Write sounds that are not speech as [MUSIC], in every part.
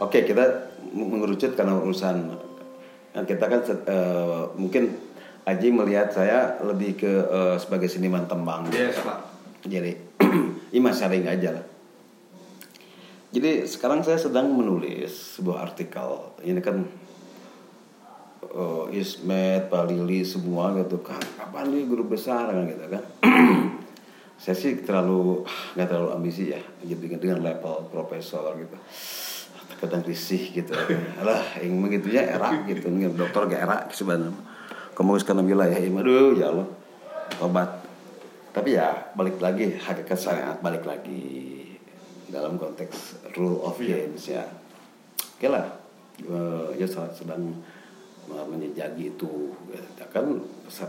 oke kita mengerucut karena urusan nah, kita kan uh, mungkin Aji melihat saya lebih ke uh, sebagai seniman tembang. Yes, Pak. Jadi [CLEARS THROAT] ini sharing aja lah. Jadi sekarang saya sedang menulis sebuah artikel. Ini kan uh, Ismet, Pak Lili semua gitu kan. Kapan nih guru besar kan gitu kan. [CLEARS THROAT] saya sih terlalu nggak terlalu ambisi ya. Jadi dengan level profesor gitu. Kadang risih gitu. Alah, yang begitu ya era gitu. Dokter gak era sebenarnya. Kamu sekarang wilayah ya, aduh ya Allah. Obat. Tapi ya balik lagi hakikat syariat balik lagi dalam konteks rule of iya. games ya oke lah uh, ya sedang menjejaki itu ya, kan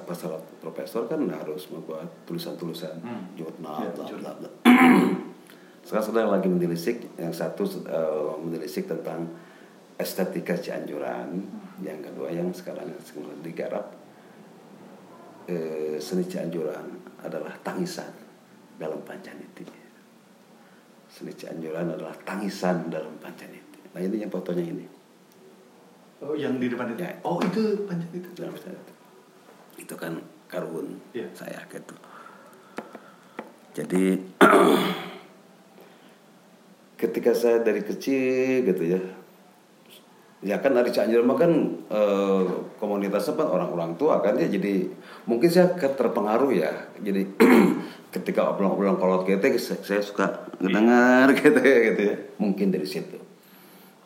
pasal profesor kan harus membuat tulisan-tulisan hmm. jurnal ya, bla bla bla [CLEARS THROAT] sekarang sedang lagi mendelisik yang satu uh, mendelisik tentang estetika Cianjuran hmm. yang kedua yang sekarang sedang digarap uh, seni Cianjuran adalah tangisan dalam pancaniti Seni Cianjuran adalah tangisan dalam Pancaniti. Nah ini yang fotonya ini. Oh yang di depan itu? Ya. Oh itu Pancaniti. Dalam Pancaniti. Itu kan karun ya. saya gitu. Jadi [CLEARS THROAT] ketika saya dari kecil gitu ya. Ya kan dari Cianjur mah kan e, komunitasnya kan orang-orang tua kan ya jadi mungkin saya terpengaruh ya. Jadi [CLEARS THROAT] ketika obrolan-obrolan kolot gitu saya suka ngedengar gitu ya gitu ya. Mungkin dari situ.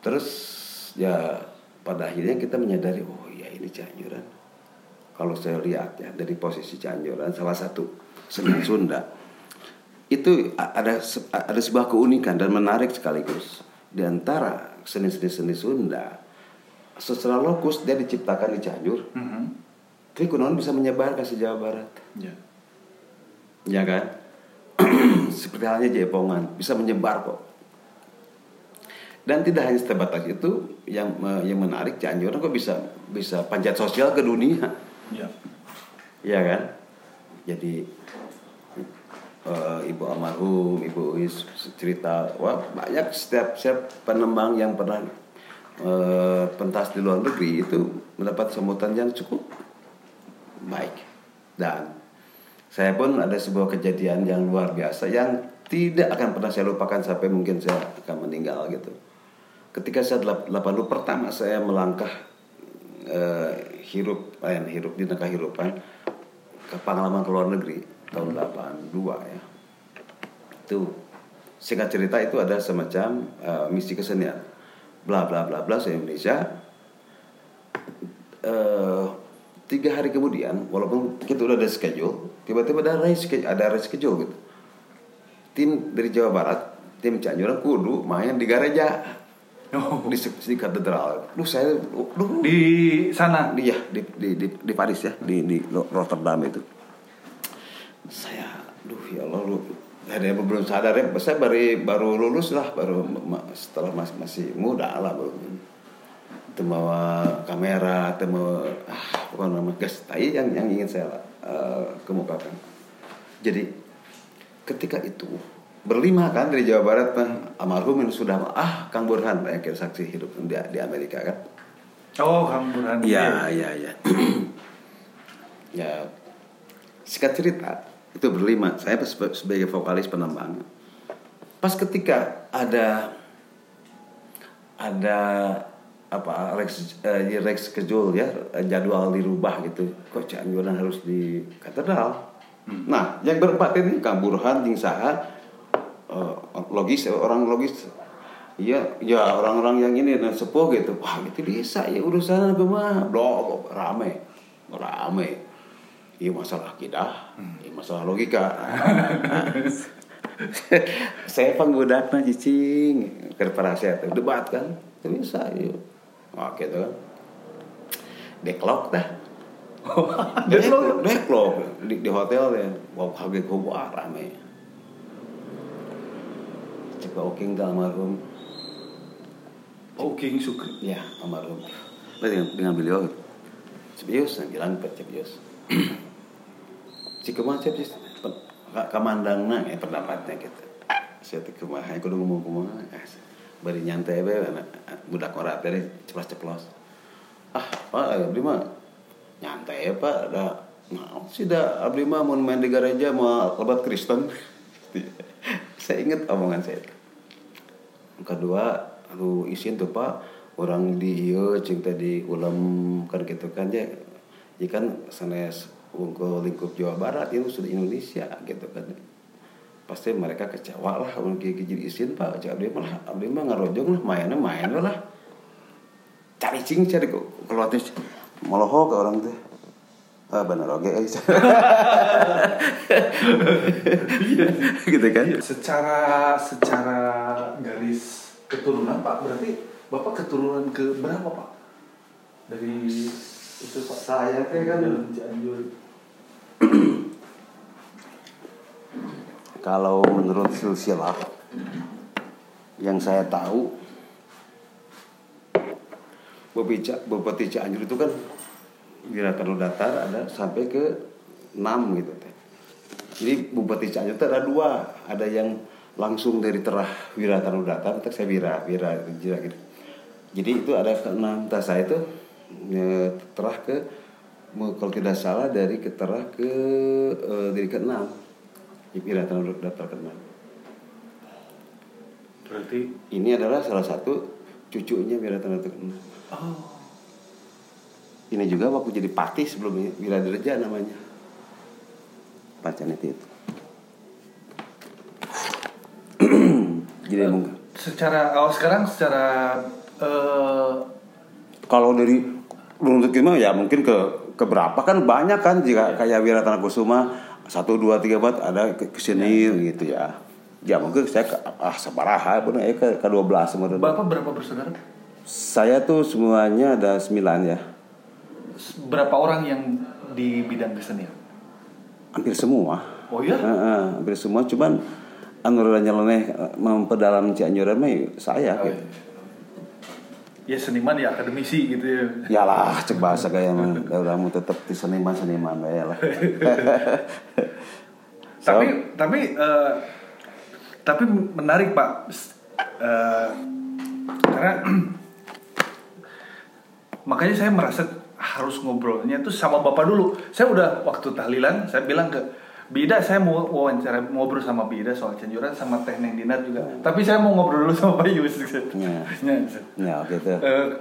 Terus ya pada akhirnya kita menyadari oh ya ini Cianjuran kalau saya lihat ya dari posisi Cianjuran salah satu seni Sunda itu ada ada sebuah keunikan dan menarik sekaligus di antara seni-seni Sunda secara lokus dia diciptakan di Cianjur. Mm -hmm. Bisa menyebar ke Jawa Barat. Yeah. Ya kan? [CLEARS THROAT] Seperti halnya Jepongan bisa menyebar kok. Dan tidak hanya sebatas itu yang yang menarik Cianjur kok bisa bisa panjat sosial ke dunia. Ya. Ya kan? Jadi uh, Ibu almarhum, Ibu Is cerita, wah banyak setiap setiap penembang yang pernah uh, pentas di luar negeri itu mendapat sambutan yang cukup baik dan saya pun ada sebuah kejadian yang luar biasa yang tidak akan pernah saya lupakan sampai mungkin saya akan meninggal gitu. Ketika saya 80 pertama saya melangkah uh, hirup, lain hirup di negara hirupan ke pengalaman ke luar negeri tahun 82 ya. Itu singkat cerita itu ada semacam uh, misi kesenian. Bla bla bla bla se Indonesia. Uh, tiga hari kemudian walaupun kita udah ada schedule tiba-tiba ada race ada race schedule gitu. Tim dari Jawa Barat tim Cianjur kudu main di gereja oh. di, di katedral. Lu saya lu di sana? Di ya di di di, di Paris ya di di Rotterdam itu. Saya duh ya Allah lu. Ada yang belum sadar ya saya baru baru lulus lah baru setelah masih masih muda lah baru. Itu bawa kamera itu mau ah apa nama gas tai yang yang ingin saya uh, kemukakan. Jadi ketika itu berlima kan dari Jawa Barat mah almarhum ini sudah ah Kang Burhan yang kira saksi hidup di, di Amerika kan? Oh Kang Burhan ya ya ya. [CLEARS THROAT] Ya singkat cerita itu berlima. Saya sebagai vokalis penembang pas ketika ada ada apa Rex uh, Rex kejul ya jadwal dirubah gitu kok Cianjuran harus di katedral? Hmm. nah yang berempat ini Kang Burhan Jing Saha uh, logis orang logis. Iya ya orang-orang yang ini dan sepuh gitu. Wah itu bisa ya urusan mah. Blok rame. Rame. Iya masalah akidah, hmm. iya masalah logika. [LAUGHS] [LAUGHS] saya penggudatnya cicing. Kerparasiat debat kan itu bisa yuk oke tuh kan. Deklok dah. [LAUGHS] Deklok. Deklok. Di, di hotel ya wow kaget wah rame cek Oking almarhum. Oking Sukri ya almarhum. Dengan, dengan beliau Cepius yang bilang Cepius. Jika macam sih kamandang nang ya pendapatnya gitu. Saya tuh kumaha aku udah ngomong kumaha bari nyantai be budak ora teh ceplos-ceplos. Ah pak abdi mah nyantai ya pak ada nah sih dah abdi mah mau main di gereja mau lebat Kristen. [LAUGHS] Saya ingat omongan saya. itu kedua aduh isin tuh pak. Orang di iya cing tadi ulam kan gitu kan ya ya kan sanes ke lingkup Jawa Barat itu sudah Indonesia gitu kan. Pasti mereka kecewa lah orang kayak jadi isin pak. Cak abdi malah abdi mah ngarojong lah mainnya main lah. Cari cing cari kok tuh moloho ke orang tuh ah benar oke eh. [LAUGHS] gitu kan? Secara secara garis keturunan Pak berarti Bapak keturunan ke berapa Pak? Dari itu Pak. Saya teh kan- Dalam Cianjur. Kalau menurut silsilah yang saya tahu Bupati Bupati Cianjur itu kan Wiratano Datar ada sampai ke 6 gitu teh. Jadi Bupati Cianjur itu ada dua, ada yang langsung dari terah Wiratano Datar, tak saya Wira, Wira Jira gitu. Jadi itu ada ke 6, tas saya itu ya, terah ke kalau tidak salah dari ke terah ke eh, dari ke 6. Wiratano Datar ke 6. Berarti Ini adalah salah satu cucunya Wiratano Datar ke 6. oh Ini juga waktu jadi patih sebelumnya Wiraderja namanya. Pacan itu. Jadi mungkin secara oh sekarang secara eh kalau dari untuk mah ya mungkin ke ke berapa kan banyak kan jika kayak Wiratana Kusuma satu dua tiga empat ada ke, ke sini gitu ya. Ya mungkin saya ke, ah sabaraha pun ya ke ke dua belas. Bapak berapa bersaudara? Saya tuh semuanya ada sembilan ya. Berapa orang yang di bidang kesenian? Hampir semua. Oh ya? Heeh, hampir semua cuman anu rada nyeleneh eh, memperdalam Cianjuran mah ya saya Oh, gitu. Ya seniman ya akademisi gitu ya. Yalah, cek bahasa [LAUGHS] kayak mah. Mau tetap di seniman-seniman ya lah. [LAUGHS] So, Tapi tapi eh, tapi menarik Pak. Eh, karena [CLEARS THROAT] makanya saya merasa harus ngobrolnya tuh sama Bapak dulu. Saya udah waktu tahlilan saya bilang ke Bida saya mau wawancara ngobrol sama Bida soal Cianjuran sama Teh Neng Dinar juga. Tapi saya mau ngobrol dulu sama Pak Yus. Ya. Ya. ya gitu.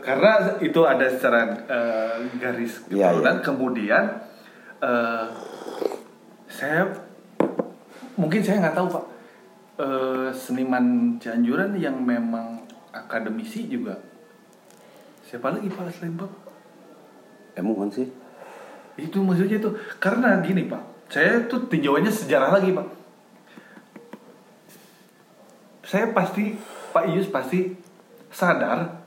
Karena itu ada secara eh, garis Iya, keturunan iya. kemudian eh, saya mungkin saya nggak tahu pak Eh, seniman Cianjuran yang memang akademisi juga siapa lagi pak selain Emang kan sih? itu maksudnya itu karena gini pak saya tuh tinjauannya sejarah lagi pak saya pasti Pak Ius pasti sadar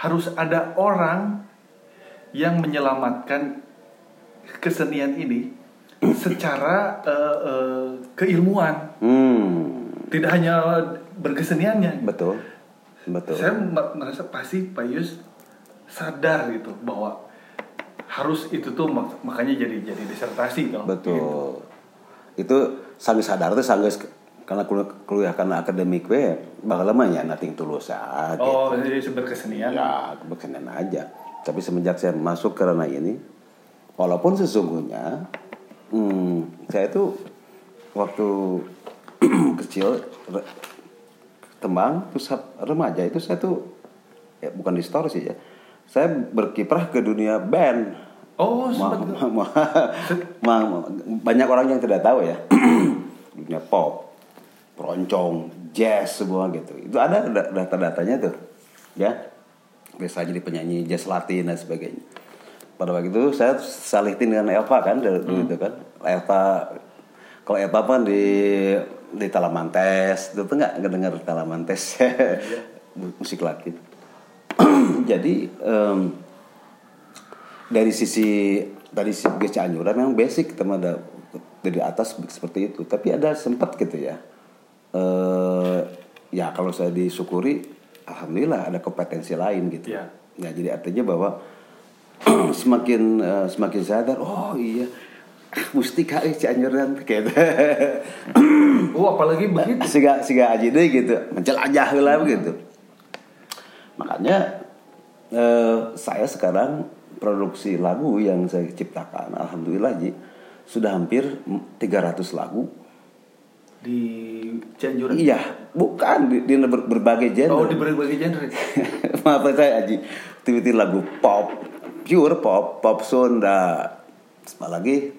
harus ada orang yang menyelamatkan kesenian ini secara eh, eh, keilmuan Hmm, tidak hanya berkeseniannya betul. Betul. saya mer- merasa pasti Pak Yus sadar gitu bahwa harus itu tuh mak- makanya jadi jadi disertasi kalau Betul. Itu sangat sadar tuh sangat karena kuliah, kuliah karena akademik we bakal lama ya nating tulus saat Oh, jadi berkesenian. ya berkenan aja tapi semenjak saya masuk ke ranah ini walaupun sesungguhnya hmm, saya itu waktu [CLEARS THROAT] kecil re- tembang terus remaja itu saya tuh ya bukan distorsi ya saya berkiprah ke dunia band Oh, sempat. ma- ma- [LAUGHS] ma- ma- banyak orang yang tidak tahu ya. [CLEARS THROAT] Dunia pop peroncong jazz semua gitu. Itu ada da- data-datanya tuh ya. Biasa jadi penyanyi jazz latin dan sebagainya. Pada waktu itu saya salitin dengan Elva kan dari dulu itu kan. Elva kalau Elva kan di di Talamantes. Itu tuh nggak dengar Talamantes. [LAUGHS] Musik latin. [CLEARS THROAT] Jadi em, dari sisi dari segi Cianjuran memang basic teman ada dari atas seperti itu tapi ada sempat gitu ya eh ya kalau saya disyukuri alhamdulillah ada kompetensi lain gitu Ya. ya jadi artinya bahwa [CLEARS THROAT] semakin eh, semakin sadar oh iya [CLEARS THROAT] mustika eh Cianjuran gitu. [CLEARS THROAT] Oh, apalagi begitu. siga siga aja deh gitu menjelajah lah gitu makanya eh, saya sekarang produksi lagu yang saya ciptakan alhamdulillah Ji sudah hampir 300 lagu Di Cianjuran. iya bukan di, di ber- berbagai genre Oh, di berbagai genre. [LAUGHS] maaf saya Aji tiba lagu pop pure pop pop Sunda apalagi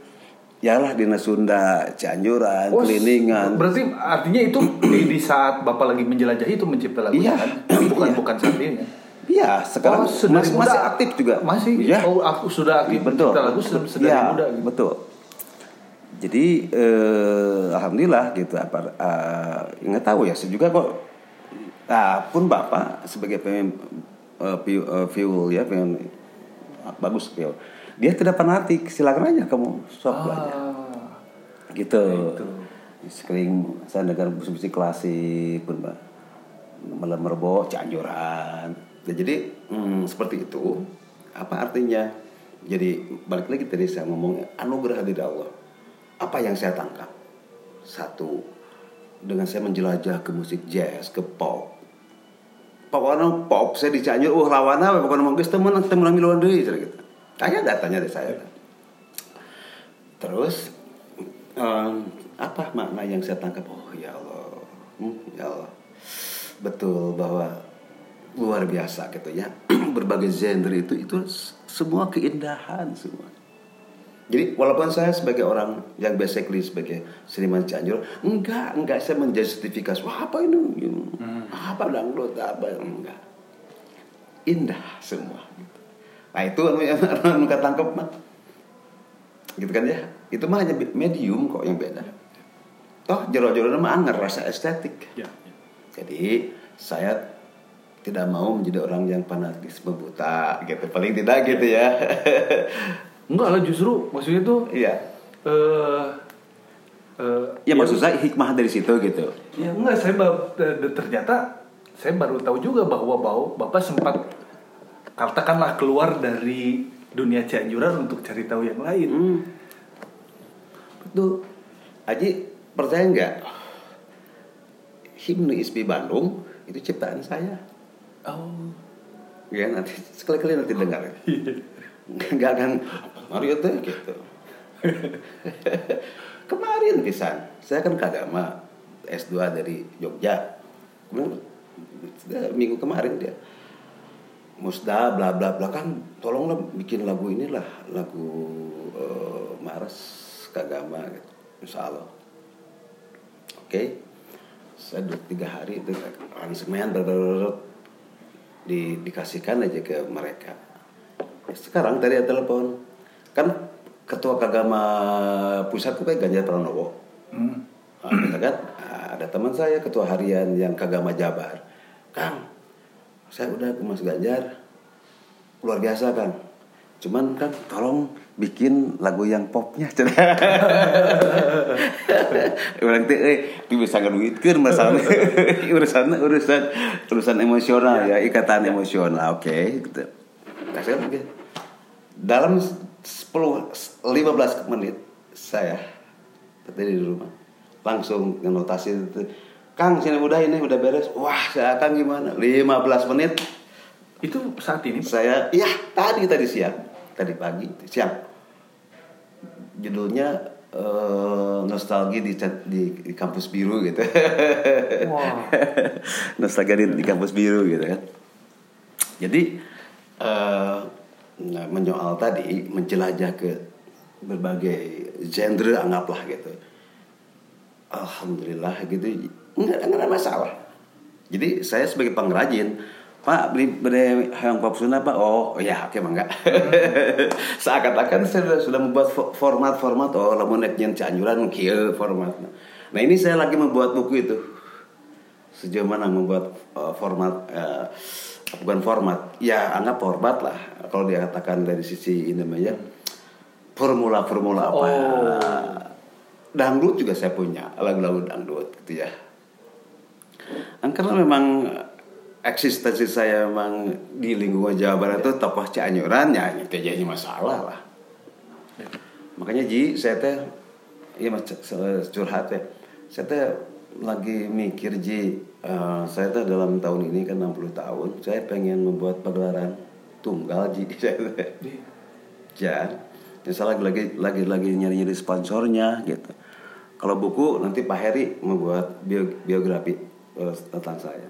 ya lah di Sunda Cianjuran Oh, Keliningan Berarti artinya itu di, di saat Bapak lagi menjelajah itu mencipta lagu Iya. kan? Bukan Iya. bukan saat ini. Ya? Iya, sekarang Oh, sedari masih, muda. masih aktif juga. Masih. Iya. Oh, aku sudah aktif betul. mencipta lagu sedari Iya, muda gitu. Betul. Jadi eh, alhamdulillah gitu apa eh, nggak tahu ya, saya juga kok ah, pun Bapak sebagai pemain eh, pi- eh, ya, pemain bagus viol. Dia tidak fanatik, silakan aja kamu belajar. Ah, Gitu. Itu. Sekering saya dengar musik-musik klasik pun Pak. Malam Merbo, Cianjuran. Ya, jadi hmm, seperti itu. Apa artinya? Jadi balik lagi tadi saya ngomong anugerah dari Allah. Apa yang saya tangkap? Satu, dengan saya menjelajah ke musik jazz, ke pop. Pokoknya pop saya di Cianjur, oh lawana, pokoknya mau geus temen temen miluan deui cara gitu. Tanya datanya dari saya. Terus em, apa makna yang saya tangkap? Oh ya Allah, Hmm, ya Allah, betul bahwa luar biasa gitu ya. [CLEARS THROAT] Berbagai genre itu itu semua keindahan semua. Jadi walaupun saya sebagai orang yang basically sebagai seniman Cianjur, enggak, enggak saya menjustifikasi, wah apa ini, apa dangdut, apa enggak. Indah semua. Nah itu yang anu tangkap mah. Gitu kan ya. Itu mah hanya medium kok yang beda. Toh jero-jero mah anger rasa estetik. Ya. Jadi saya tidak mau menjadi orang yang fanatisme buta gitu. Paling tidak gitu ya. [LAUGHS] Enggak lah justru maksudnya tuh Iya. eh eh, Ya maksud saya hikmah dari situ gitu. Ya enggak, saya de- ternyata saya baru tahu juga bahwa bahwa Bapak sempat katakanlah keluar dari dunia Cianjuran untuk cari tahu yang lain. Hmm. Betul. Aji percaya nggak? Himne ISPI Bandung itu ciptaan saya. Oh. Ya nanti sekali-kali nanti dengar. [LAUGHS] Enggak kan Mario tuh gitu. [LAUGHS] Kemarin pisan, saya kan kadama S2 dari Jogja. Kemudian minggu kemarin dia Musda bla bla bla kan tolonglah bikin lagu inilah lagu eh, Maras Kagama gitu. Insya Allah. Oke. Saya duduk tiga hari itu aransemen di, dikasihkan aja ke mereka. Ya, sekarang tadi ada telepon kan ketua kagama pusat itu kayak Ganjar Pranowo. Hmm. Nah, kan? Nah, ada teman saya ketua harian yang kagama Jabar. Kang, saya udah ke Mas Ganjar. Luar biasa, Kang. Cuman kan tolong bikin lagu yang popnya. [LAUGHS] Orang teh eh bisa ngeduitkeun masalah [LAUGHS] urusan urusan urusan emosional ya, ikatan emosional. Oke, gitu. Saya oke. Dalam 10 15 menit saya tadi di rumah langsung notasi itu Kang sini udah ini udah beres wah saya akan gimana 15 menit Itu saat ini saya ya tadi tadi siang tadi pagi siang judulnya eh, nostalgia di, di di kampus biru gitu. Wah. [LAUGHS] nostalgia di, di kampus biru gitu kan. Jadi eh, nah, menyoal tadi menjelajah ke berbagai genre anggaplah gitu. Alhamdulillah gitu. Nggak nggak ada masalah. Jadi saya sebagai pengrajin Pak beli beli hayang pop Sunda Pak. Oh ya oke mangga [LAUGHS] seakan-akan saya sudah, sudah membuat fo- format-format oh lamun nek nyen Cianjuran kieu format. Nah ini saya lagi membuat buku itu. Sejauh mana membuat uh, format uh, bukan format ya anggap format lah. Kalau dia katakan dari sisi ini namanya formula formula apa. Oh. dangdut juga saya punya lagu-lagu dangdut gitu ya. Karena memang eksistensi saya memang di lingkungan Jawa Barat itu tokoh Cianjuran ya itu jadi masalah lah makanya Ji saya teh c- curhat ya saya teh lagi mikir Ji eh, saya teh dalam tahun ini kan 60 tahun saya pengen membuat pagelaran tunggal Ji [LAUGHS] saya teh. Ya, ya lagi lagi lagi lagi nyari nyari sponsornya gitu. Kalau buku nanti Pak Heri membuat bio- biografi eh, tentang saya.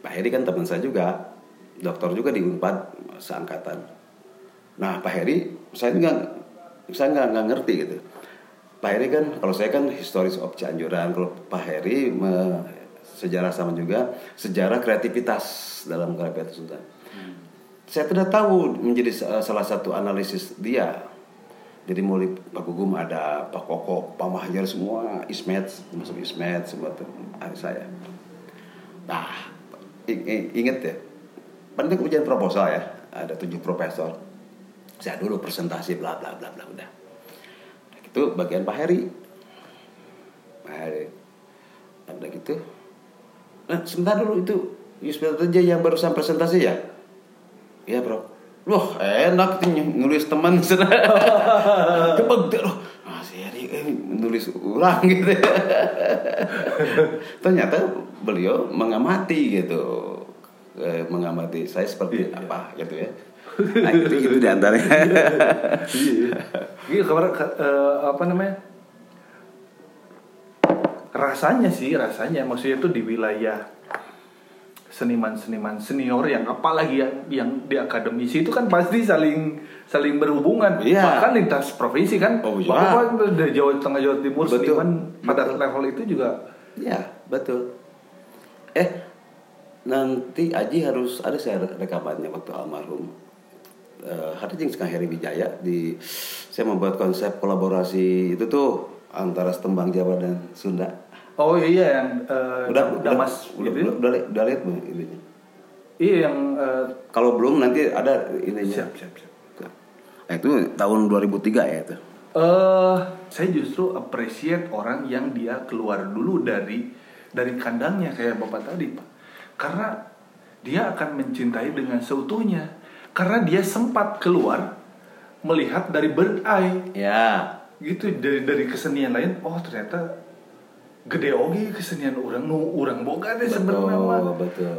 Pak Heri kan teman saya juga, dokter juga di Unpad seangkatan. Nah Pak Heri saya nggak saya nggak nggak ngerti gitu. Pak Heri kan kalau saya kan historis of Cianjuran, kalau Pak Heri me- sejarah sama juga sejarah kreativitas dalam kreativitas Sultan saya tidak tahu menjadi sa- salah satu analisis dia. Jadi mulai Pak Gugum ada Pak Koko, Pak Mahajar semua, Ismet, masuk Ismet semua ada saya. Nah, inget ya, penting ujian proposal ya, ada tujuh profesor. Saya dulu presentasi bla bla bla bla udah. Itu bagian Pak Heri. Pak Heri. Ada gitu. Nah, sebentar dulu itu Yusuf aja yang barusan presentasi ya? Iya bro. Wah enak tuh nulis teman [LAUGHS] deh loh. Menulis ulang gitu. [LAUGHS] Ternyata beliau mengamati gitu. Eh, mengamati saya seperti apa gitu ya. [LAUGHS] Nah itu, itu di antaranya. Iya, kabar eh, apa namanya? Rasanya sih, rasanya maksudnya itu di wilayah seniman-seniman senior yang apalagi yang yang di akademisi itu kan pasti saling saling berhubungan Iya. bahkan lintas provinsi kan Oh, iya. bahkan dari Jawa Tengah Jawa Timur Betul. seniman pada Betul. level itu juga Ya betul. Eh nanti Aji harus ada saya rekamannya waktu almarhum. Eh, hari sekarang Heri Wijaya di saya membuat konsep kolaborasi itu tuh antara Tembang Jawa dan Sunda. Oh iya yang eh, Udah Damas udah, gitu ya? udah, udah, li- udah lihat belum ininya? iya yang eh, Kalau belum nanti ada ininya. siap siap siap Nah, itu tahun 2003 ya itu. eh saya justru appreciate orang yang dia keluar dulu dari dari kandangnya kayak bapak tadi pak karena dia akan mencintai dengan seutuhnya karena dia sempat keluar melihat dari bird eye Ya. gitu dari dari kesenian lain oh ternyata gede oge kesenian orang nu orang boga deh sebenarnya mah.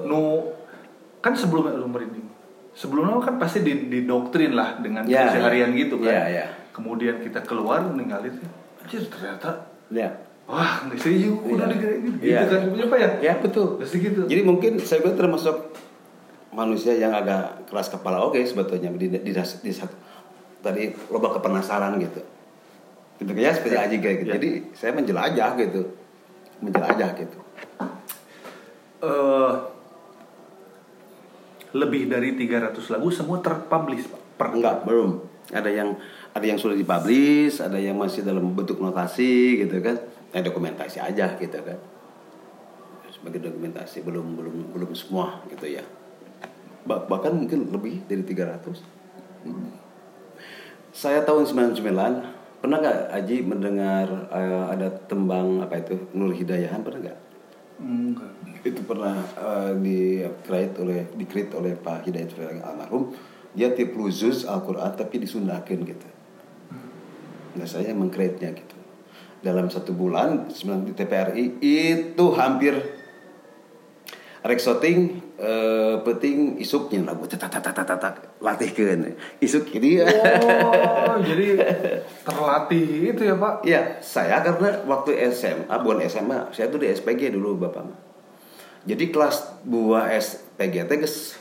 nu kan sebelumnya lu merinding sebelumnya kan pasti di, didoktrin lah dengan Ya, keseharian ya. gitu kan Ya, ya. kemudian kita keluar ninggalin anjir ternyata Ya. wah nggak sih yuk udah digede gitu Iya. kan punya apa ya Ya betul. pasti gitu Jadi mungkin saya kira termasuk manusia yang agak keras kepala oke sebetulnya di, di, di, di satu tadi loba kepenasaran gitu. Gitu ya seperti Ya. Kayak gitu. Ya. Jadi saya menjelajah gitu. Menjelajah gitu. eh lebih dari 300 lagu semua terpublish pak per Enggak, belum. Ada yang ada yang sudah dipublish, ada yang masih dalam bentuk notasi gitu kan. Nah, dokumentasi aja gitu kan. Sebagai dokumentasi belum belum belum semua gitu ya. Bah- bahkan mungkin lebih dari 300. Saya tahun 99 pernah nggak Aji mendengar eh, ada tembang apa itu Nur Hidayahan pernah nggak? enggak. Itu pernah eh, di create oleh di create oleh Pak Hidayat Firdaus almarhum. Dia tiap khusus Al-Quran tapi disundakin gitu. Nah saya mengcreate-nya gitu. Dalam satu bulan di TPRI itu hampir reksoting eh, peting isuknya lagu latihkeun isuk dia oh [LAUGHS] jadi terlatih itu ya pak? Iya, saya karena waktu SMA, bukan SMA, saya tuh di SPG dulu Bapak. Jadi kelas 2 SPG teh geus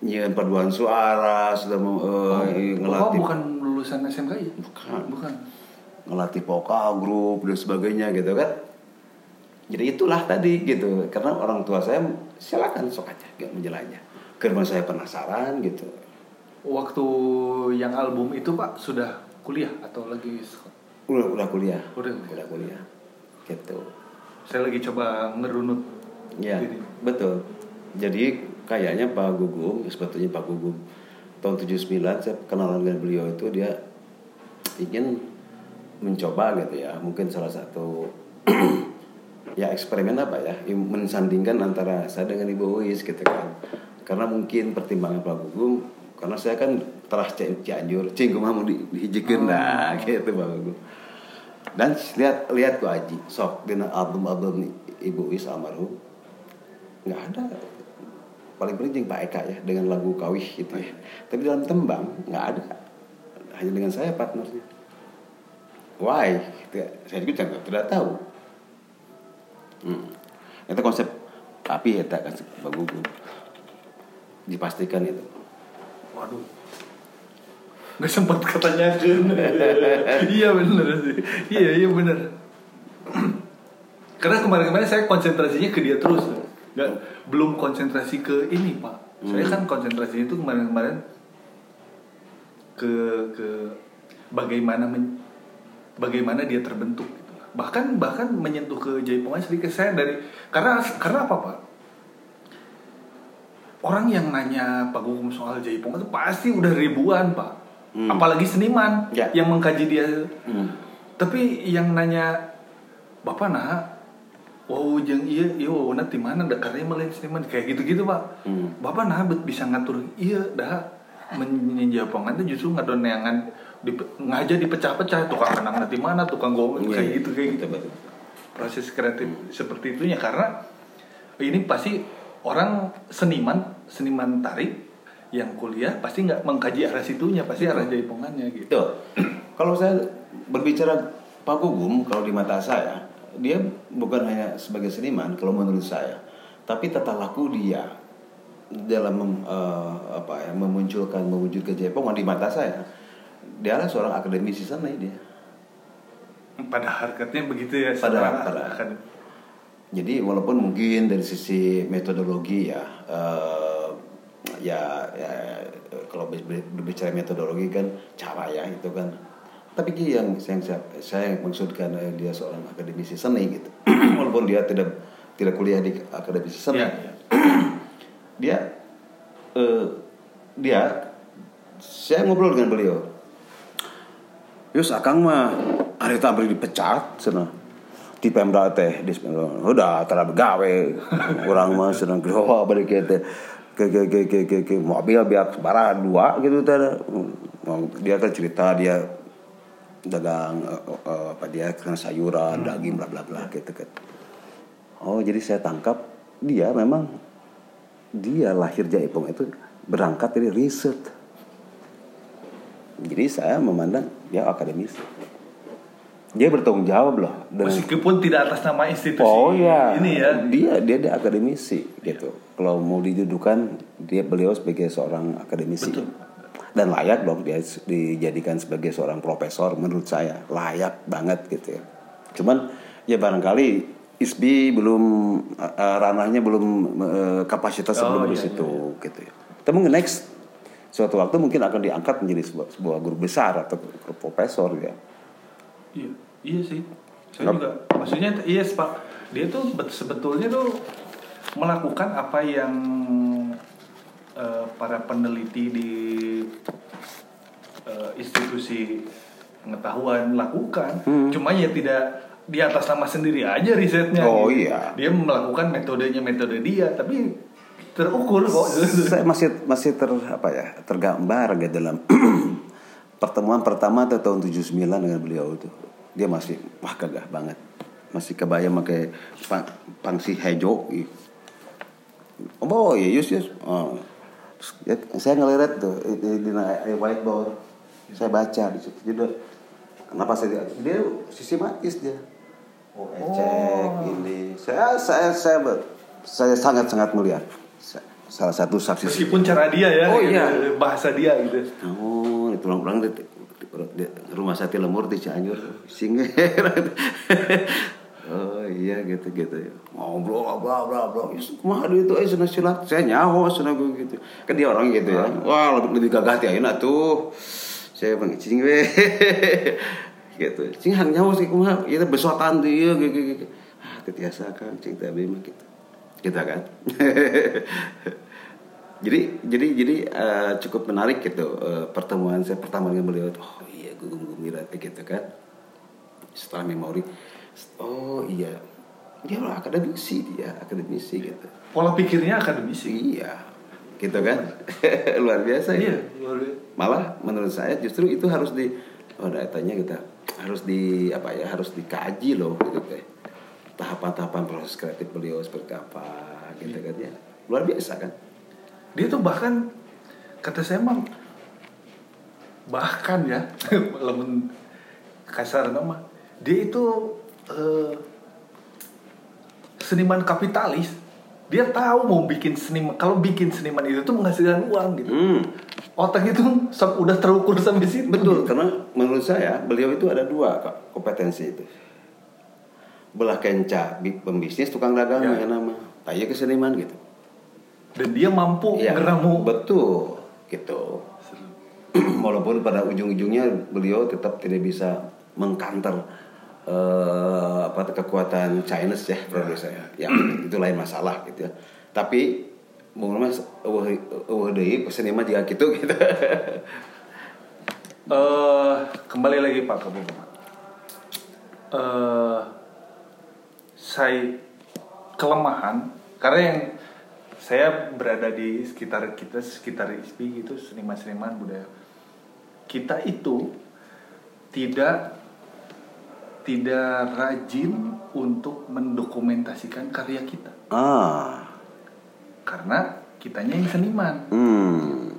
nyian paduan suara, sudah mau eh, oh, ngelatih. bukan lulusan SMK ya Bukan. bukan. Ngelatih vokal grup dan sebagainya gitu kan. Jadi itulah tadi gitu. Karena orang tua saya silakan sok aja gak menjelajah. Karena saya penasaran gitu. waktu yang album itu pak sudah kuliah atau lagi sekolah Udah udah kuliah. Udah. udah kuliah. Gitu. saya lagi coba ngerunut Ya, Ini. betul. Jadi kayaknya Pak Gugum, sebetulnya Pak Gugum tahun 79 saya kenalan dengan beliau itu dia ingin mencoba gitu ya, mungkin salah satu [CLEARS THROAT] ya eksperimen apa ya, mensandingkan antara saya dengan Ibu Uis gitu kan. Karena mungkin pertimbangan Pak Gugum karena saya kan teras Ci- Cianjur cing kumaha mau di, dihijikin nah [LAUGHS] gitu bang Gugum. Dan lihat lihat ku Aji sok dina album album Ibu Wis almarhum nggak ada. Paling penting Pak Eka ya dengan lagu Kawih gitu ya. Tapi dalam tembang nggak ada. Hanya dengan saya partnernya. Why? Gitu ya. saya juga tidak, tidak tahu hmm. itu konsep tapi ya tak kasih Gugum dipastikan itu Waduh. Nggak sempat katanya [LAUGHS] Iya bener sih. Iya iya bener. Karena kemarin-kemarin saya konsentrasinya ke dia terus. Nggak, belum konsentrasi ke ini pak. Saya kan konsentrasi itu kemarin-kemarin ke ke bagaimana men- bagaimana dia terbentuk. Bahkan bahkan menyentuh ke Jaipongan sedikit saya dari karena karena apa pak? orang yang nanya Pak Gugum soal Jaipong itu pasti udah ribuan pak Hmm. apalagi seniman Ya. yang mengkaji dia Hmm. tapi yang nanya bapak nah wow jeng iya iya wow nanti mana dekarnya melihat seniman kayak gitu gitu pak Hmm. bapak nah bisa ngatur iya dah menjapongan itu justru ngadon neangan di, ngaja dipecah-pecah tukang kenang nanti mana tukang gomel Iya, kayak iya. gitu kayak gitu. Betul, proses kreatif seperti itunya karena ini pasti orang seniman seniman tarik yang kuliah pasti nggak mengkaji arah situnya pasti arah jaipongannya gitu. [CLEARS THROAT] Kalau saya berbicara Pak Gugum, kalau di mata saya, dia bukan hanya sebagai seniman, kalau menurut saya, tapi tata laku dia dalam mem- eh, apa ya memunculkan mewujudkan Jaipongan di mata saya, dia adalah seorang akademisi seni dia. pada harkatnya begitu ya Pada- pada-. Jadi walaupun mungkin dari sisi metodologi ya, eh, ya, ya kalau ber- ber- berbicara metodologi kan cara ya itu kan. Tapi yang saya, saya maksudkan eh, dia seorang akademisi seni gitu. [CLEARS THROAT] walaupun dia tidak tidak kuliah di akademisi seni, Iya, iya. [CLEARS THROAT] dia eh, dia saya ngobrol dengan beliau. Yus akang mah. Hari tampil dipecat sana di Pemda teh di udah tara begawe [LAUGHS] orang mah sedang gerowa balik ke teh. Ke ke ke ke ke, ke mobil biar bara dua gitu teh. Dia kan cerita dia dagang eh, eh, apa dia kan sayuran daging bla bla bla gitu kan. Oh jadi saya tangkap dia memang dia lahir Jaipong itu berangkat dari riset. Jadi saya memandang dia akademisi dia bertanggung jawab loh dengan meskipun tidak atas nama institusi Oh ya, ini ya Dia dia dia akademisi gitu. Kalau mau didudukan dia beliau sebagai seorang akademisi. Betul. Dan layak dong dia dijadikan sebagai seorang profesor menurut saya layak banget gitu ya. Cuman ya barangkali ISBI belum eh, ranahnya belum eh, kapasitas Oh, sebelum iya, di situ gitu ya. Tapi next suatu waktu mungkin akan diangkat menjadi sebuah, sebuah guru besar atau guru profesor ya. Iya, iya sih. Saya juga, maksudnya iya pak. Dia tuh bet- sebetulnya tuh melakukan apa yang eh, para peneliti di eh, institusi pengetahuan lakukan. Cuma ya tidak di atas nama sendiri aja risetnya. Oh, gitu. iya. Dia melakukan metodenya metode dia, tapi terukur kok. saya masih masih ter apa ya tergambar gitu dalam [CLEARS THROAT] pertemuan pertama tuh tahun 79 dengan beliau itu. Dia masih wah gagah banget. Masih kebayang pakai pang, pangsi hejo. Ih. oh iya yus yus oh. Ya, saya ngelihat tuh di, di, di, whiteboard. Saya baca di situ. Judul kenapa saya dia sistematis dia. Oh ecek ini saya saya saya saya sangat sangat melihat salah satu saksi Meskipun cara dia ya, Oh, gitu, iya. bahasa dia gitu. Oh, itu orang-orang di, rumah sakit lemur di Cianjur sing [LAUGHS] Oh iya gitu gitu ya. Ngobrol bla bla bla. Ya, deui itu eh silat. Saya nyaho gua gitu. Kan dia orang gitu ya. Wah, lebih, lebih gagah ti ayeuna tuh. Saya bang cing we. [LAUGHS] gitu. Cing hang nyaho sih kumaha ieu teh besotan tuh ieu gitu, gitu. Ah, tetiasa kan cing mah gitu. Kita kan. [LAUGHS] jadi jadi jadi eh, cukup menarik gitu eh, pertemuan saya pertama dengan beliau oh iya gugum gembira gitu kan. Setelah memori oh iya. Dia orang akademisi dia akademisi gitu. Pola pikirnya akademisi. iya gitu kan. [LAUGHS] Luar biasa ya. Iya, luar biasa. malah menurut saya justru itu harus di oh datanya kita harus di apa ya harus dikaji loh gitu teh tahapan-tahapan proses kreatif beliau seperti apa gitu kan ya. Luar biasa kan? Dia tuh bahkan kata saya mah bahkan ya [LAUGHS] lemun kasar nama dia itu eh, seniman kapitalis. Dia tahu mau bikin seniman kalau bikin seniman itu tuh menghasilkan uang gitu. Hmm. otak itu udah terukur sampai situ. Betul karena menurut saya beliau itu ada dua kompetensi itu belah kenca bi- pembisnis tukang dagang Ya. ya. nama. Tanya ke seniman gitu. Dan dia mampu Iya, ngeramu. betul gitu. Walaupun pada ujung-ujungnya beliau tetap tidak bisa mengkanter eh, apa kekuatan Chinese ya produser ya. itu lain masalah gitu ya. Tapi mau mas eueuh deui seniman juga gitu gitu. Eh, kembali lagi Pak ke Bapak. Saya kelemahan karena yang saya berada di sekitar kita sekitar ISPI gitu seniman-seniman budaya. Kita itu tidak tidak rajin untuk mendokumentasikan karya kita. Ah. Karena kitanya yang seniman. Hmm.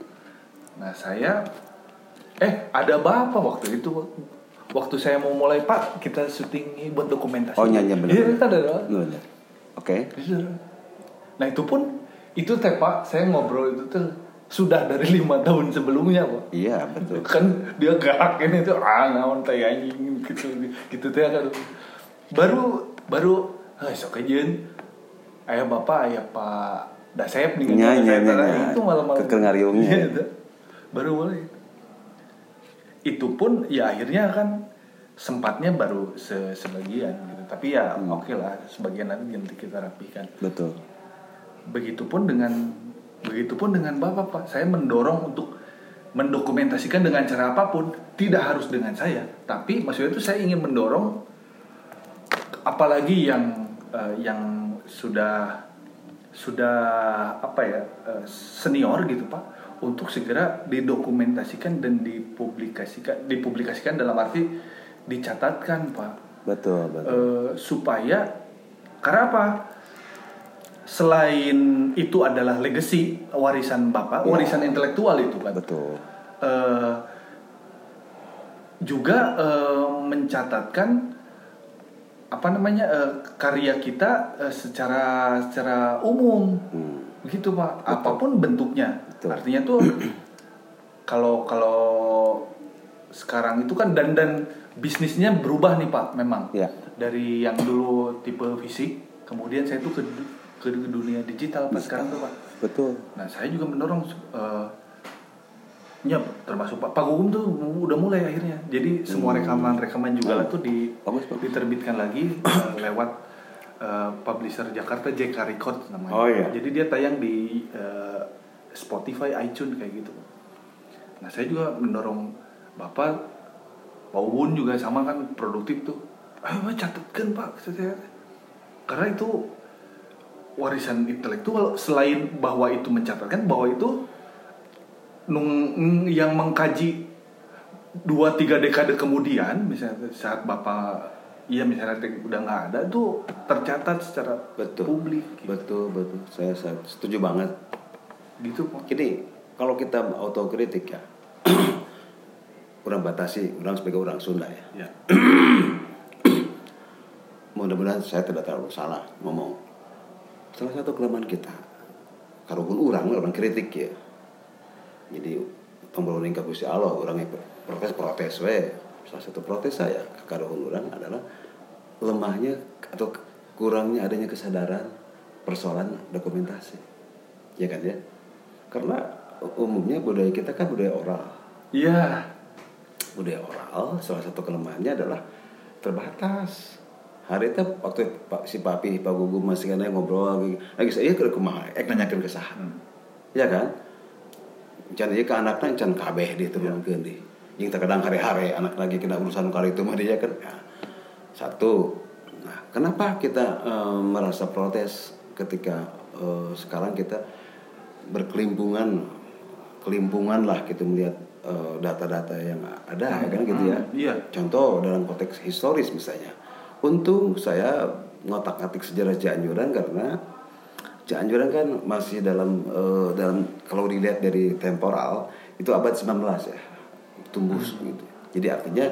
Nah saya eh ada bapak waktu itu waktu saya mau mulai pak kita syuting buat dokumentasi. Oh, iya, iya, benar. Iya kan ada. oke Iya. Nah itu pun itu teh pak saya ngobrol itu tuh sudah dari lima tahun sebelumnya pak. iya betul Kan dia gak ini tuh ah naon teh anjing gitu gitu teh kan. Baru baru ah sok aja ayah bapak ayah pak Dasep nih Nya, kan, nya, Dasep, nya, nah, itu malam-malam ngariungnya. Iya, itu. baru mulai itu pun ya akhirnya kan sempatnya baru se sebagian gitu. Tapi ya Hmm. oke lah sebagian nanti nanti kita rapikan. Betul. Begitupun dengan begitupun dengan bapak pak. Saya mendorong untuk mendokumentasikan dengan cara apa pun. Tidak harus dengan saya. Tapi maksudnya itu saya ingin mendorong apalagi yang eh, yang sudah sudah apa ya eh, senior gitu pak untuk segera didokumentasikan dan dipublikasikan dipublikasikan dalam arti dicatatkan pak. Betul betul. Eh, supaya karena apa? Selain itu adalah legacy warisan bapak Ya. warisan intelektual itu kan betul. Eh, juga eh, mencatatkan apa namanya eh, karya kita eh, secara secara umum. Hmm. begitu pak. Apa pun bentuknya Betul. artinya tuh [CLEARS THROAT] kalau kalau sekarang itu kan dan dan bisnisnya berubah nih pak memang. Ya dari yang dulu tipe fisik kemudian saya tuh ke ke dunia digital pak sekarang tuh pak. Betul. Nah saya juga mendorong eh, ya termasuk pak Pak Gugum tuh udah mulai akhirnya. Jadi semua rekaman rekaman juga lah tuh di bagus bagus. diterbitkan lagi [CLEARS THROAT] eh, lewat eh, publisher Jakarta JK Records namanya. Oh, iya. Jadi dia tayang di Spotify, iTunes kayak gitu. Nah saya juga mendorong bapak, Pak Ubun juga sama kan produktif tuh. Ayo catatkan pak, Saya- karena itu warisan intelektual selain bahwa itu mencatatkan bahwa itu nung yang mengkaji dua tiga dekade kemudian misalnya saat bapak iya misalnya udah nggak ada tuh tercatat secara betul. publik gitu, betul betul. Saya, saya setuju banget gitu Pak. Gini, kalau kita autokritik ya, [CLEARS THROAT] orang batasi, orang sebagai orang Sunda ya. ya [CLEARS THROAT] Mudah-mudahan saya tidak terlalu salah ngomong. Salah satu kelemahan kita, kalaupun orang, orang kritik ya. Jadi ke Gusti Allah, orang yang protes protes we. Salah satu protes saya ke karuhun orang adalah lemahnya atau kurangnya adanya kesadaran persoalan dokumentasi. Ya kan ya? Karena umumnya budaya kita kan budaya oral. iya Budaya oral salah satu kelemahannya adalah terbatas. Hari itu waktu Pak si Papi Pak Gugum masih kena ngobrol lagi, lagi saya ke kumaha, ek nanyakeun kesahan. Hmm. Ya kan? Can ieu ke anakna can kabeh diturunkeun di. Yang terkadang hari-hari anak lagi kena urusan kali itu mah dia kan. Ya. Satu. Nah, kenapa kita eh, merasa protes ketika eh, sekarang kita berkelimpungan kelimpungan lah gitu melihat eh, data-data yang ada ya kan gitu ya. Hmm, iya. Contoh dalam konteks historis misalnya. Untung saya ngotak-atik sejarah Cianjuran karena Cianjuran kan masih dalam eh, dalam kalau dilihat dari temporal itu abad 19 ya. Tumbuh gitu. Jadi artinya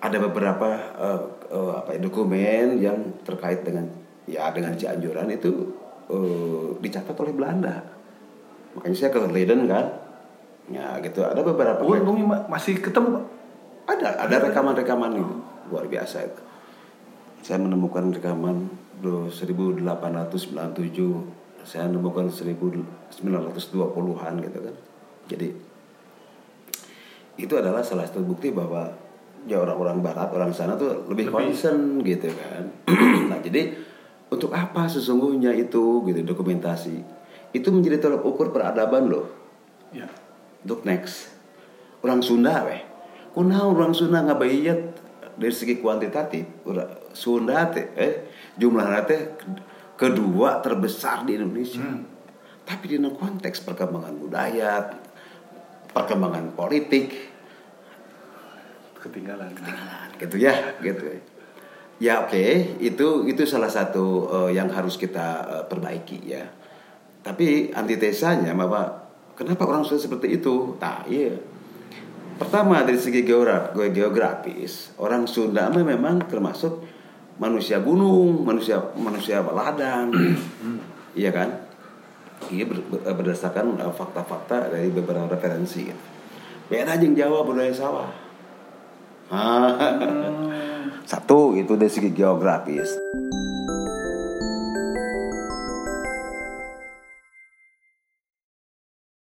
ada beberapa eh, eh, apa ya, dokumen yang terkait dengan ya dengan Cianjuran itu eh, dicatat oleh Belanda. Makanya saya ke Leiden kan. Ya gitu. Ada beberapa Oh, untungnya ma- masih ketemu pak. ada ada rekaman-rekaman itu luar biasa itu. Saya menemukan rekaman do- 1897, saya menemukan 1920-an gitu kan. Jadi itu adalah salah satu bukti bahwa ya orang-orang barat, orang sana tuh lebih, Lebih. concern gitu kan. [CLEARS THROAT] nah, jadi untuk apa sesungguhnya itu gitu dokumentasi? Itu menjadi tolak ukur peradaban loh. Ya. untuk next. Orang Sunda weh. Kunaon orang Sunda ngabayat dari segi kuantitatif Ura- Sunda teh eh jumlahnya teh kedua terbesar di Indonesia. Hmm. tapi di dalam konteks perkembangan budaya perkembangan politik Ketinggalan. gitu ya gitu. Ya oke. Itu itu salah satu eh, yang harus kita eh, perbaiki ya tapi antitesanya bahwa kenapa orang Sunda seperti itu nah iya pertama dari segi geograf geografis orang Sunda memang termasuk manusia gunung manusia manusia ladang iya kan iya ber- ber- berdasarkan eh, fakta-fakta dari beberapa referensi gitu. beda jeung Jawa budaya sawah Ah. [LAUGHS] Satu itu dari segi geografis.